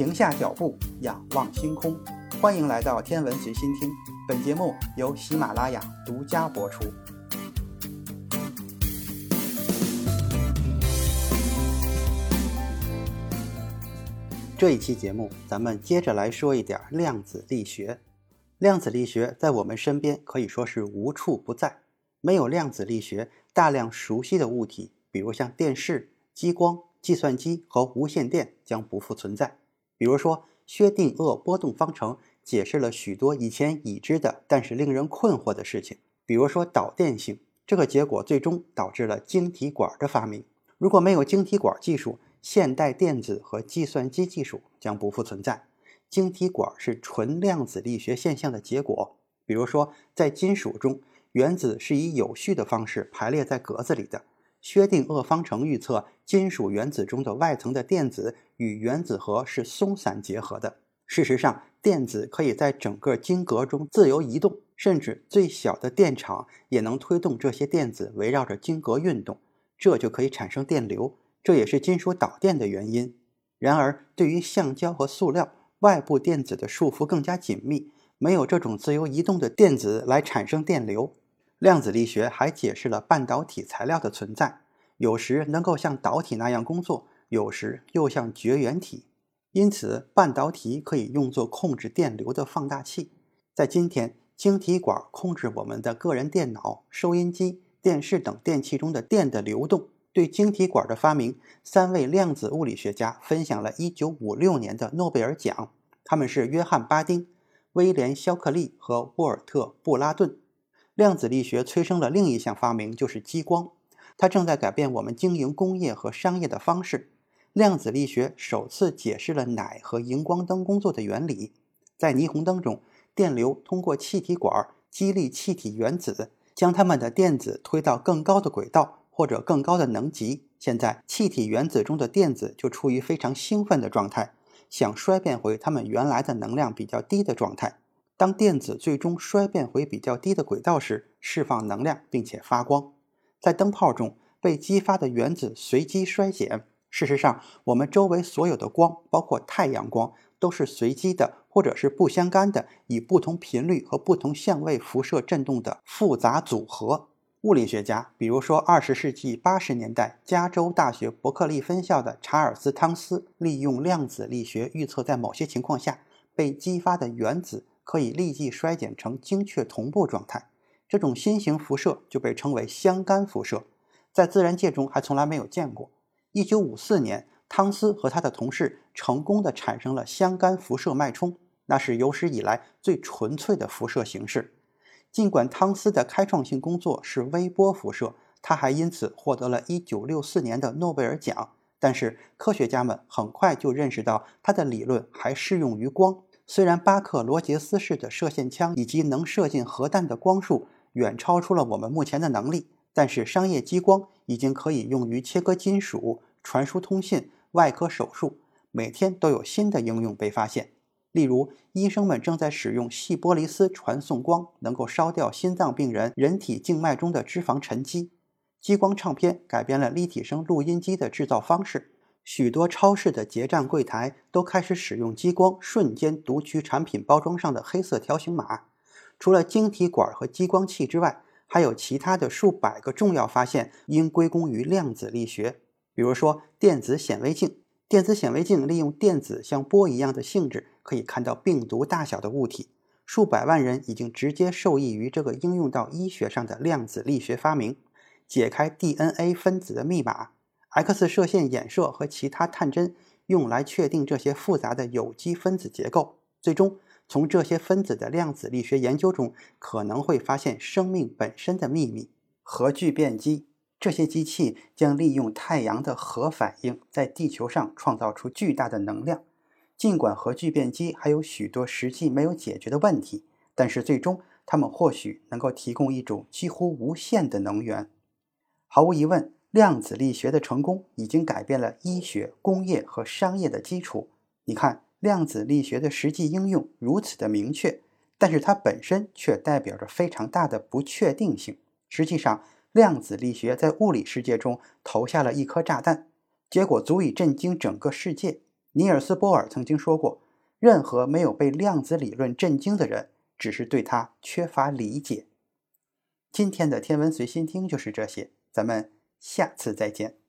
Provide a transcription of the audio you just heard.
停下脚步，仰望星空。欢迎来到天文随心听，本节目由喜马拉雅独家播出。这一期节目，咱们接着来说一点量子力学。量子力学在我们身边可以说是无处不在。没有量子力学，大量熟悉的物体，比如像电视、激光、计算机和无线电，将不复存在。比如说，薛定谔波动方程解释了许多以前已知的但是令人困惑的事情。比如说导电性，这个结果最终导致了晶体管的发明。如果没有晶体管技术，现代电子和计算机技术将不复存在。晶体管是纯量子力学现象的结果。比如说，在金属中，原子是以有序的方式排列在格子里的。薛定谔方程预测，金属原子中的外层的电子与原子核是松散结合的。事实上，电子可以在整个晶格中自由移动，甚至最小的电场也能推动这些电子围绕着晶格运动，这就可以产生电流。这也是金属导电的原因。然而，对于橡胶和塑料，外部电子的束缚更加紧密，没有这种自由移动的电子来产生电流。量子力学还解释了半导体材料的存在，有时能够像导体那样工作，有时又像绝缘体。因此，半导体可以用作控制电流的放大器。在今天，晶体管控制我们的个人电脑、收音机、电视等电器中的电的流动。对晶体管的发明，三位量子物理学家分享了1956年的诺贝尔奖，他们是约翰·巴丁、威廉·肖克利和沃尔特·布拉顿。量子力学催生了另一项发明，就是激光。它正在改变我们经营工业和商业的方式。量子力学首次解释了氖和荧光灯工作的原理。在霓虹灯中，电流通过气体管激励气体原子，将它们的电子推到更高的轨道或者更高的能级。现在，气体原子中的电子就处于非常兴奋的状态，想衰变回它们原来的能量比较低的状态。当电子最终衰变回比较低的轨道时，释放能量并且发光。在灯泡中被激发的原子随机衰减。事实上，我们周围所有的光，包括太阳光，都是随机的，或者是不相干的，以不同频率和不同相位辐射振动的复杂组合。物理学家，比如说二十世纪八十年代加州大学伯克利分校的查尔斯·汤斯，利用量子力学预测，在某些情况下被激发的原子。可以立即衰减成精确同步状态，这种新型辐射就被称为相干辐射，在自然界中还从来没有见过。一九五四年，汤斯和他的同事成功的产生了相干辐射脉冲，那是有史以来最纯粹的辐射形式。尽管汤斯的开创性工作是微波辐射，他还因此获得了一九六四年的诺贝尔奖。但是科学家们很快就认识到，他的理论还适用于光。虽然巴克罗杰斯式的射线枪以及能射进核弹的光束远超出了我们目前的能力，但是商业激光已经可以用于切割金属、传输通信、外科手术，每天都有新的应用被发现。例如，医生们正在使用细玻璃丝传送光，能够烧掉心脏病人人体静脉中的脂肪沉积。激光唱片改变了立体声录音机的制造方式。许多超市的结账柜台都开始使用激光，瞬间读取产品包装上的黑色条形码。除了晶体管和激光器之外，还有其他的数百个重要发现应归功于量子力学。比如说，电子显微镜。电子显微镜利用电子像波一样的性质，可以看到病毒大小的物体。数百万人已经直接受益于这个应用到医学上的量子力学发明，解开 DNA 分子的密码。X 射线衍射和其他探针用来确定这些复杂的有机分子结构。最终，从这些分子的量子力学研究中，可能会发现生命本身的秘密。核聚变机这些机器将利用太阳的核反应，在地球上创造出巨大的能量。尽管核聚变机还有许多实际没有解决的问题，但是最终它们或许能够提供一种几乎无限的能源。毫无疑问。量子力学的成功已经改变了医学、工业和商业的基础。你看，量子力学的实际应用如此的明确，但是它本身却代表着非常大的不确定性。实际上，量子力学在物理世界中投下了一颗炸弹，结果足以震惊整个世界。尼尔斯·波尔曾经说过：“任何没有被量子理论震惊的人，只是对他缺乏理解。”今天的天文随心听就是这些，咱们下次再见。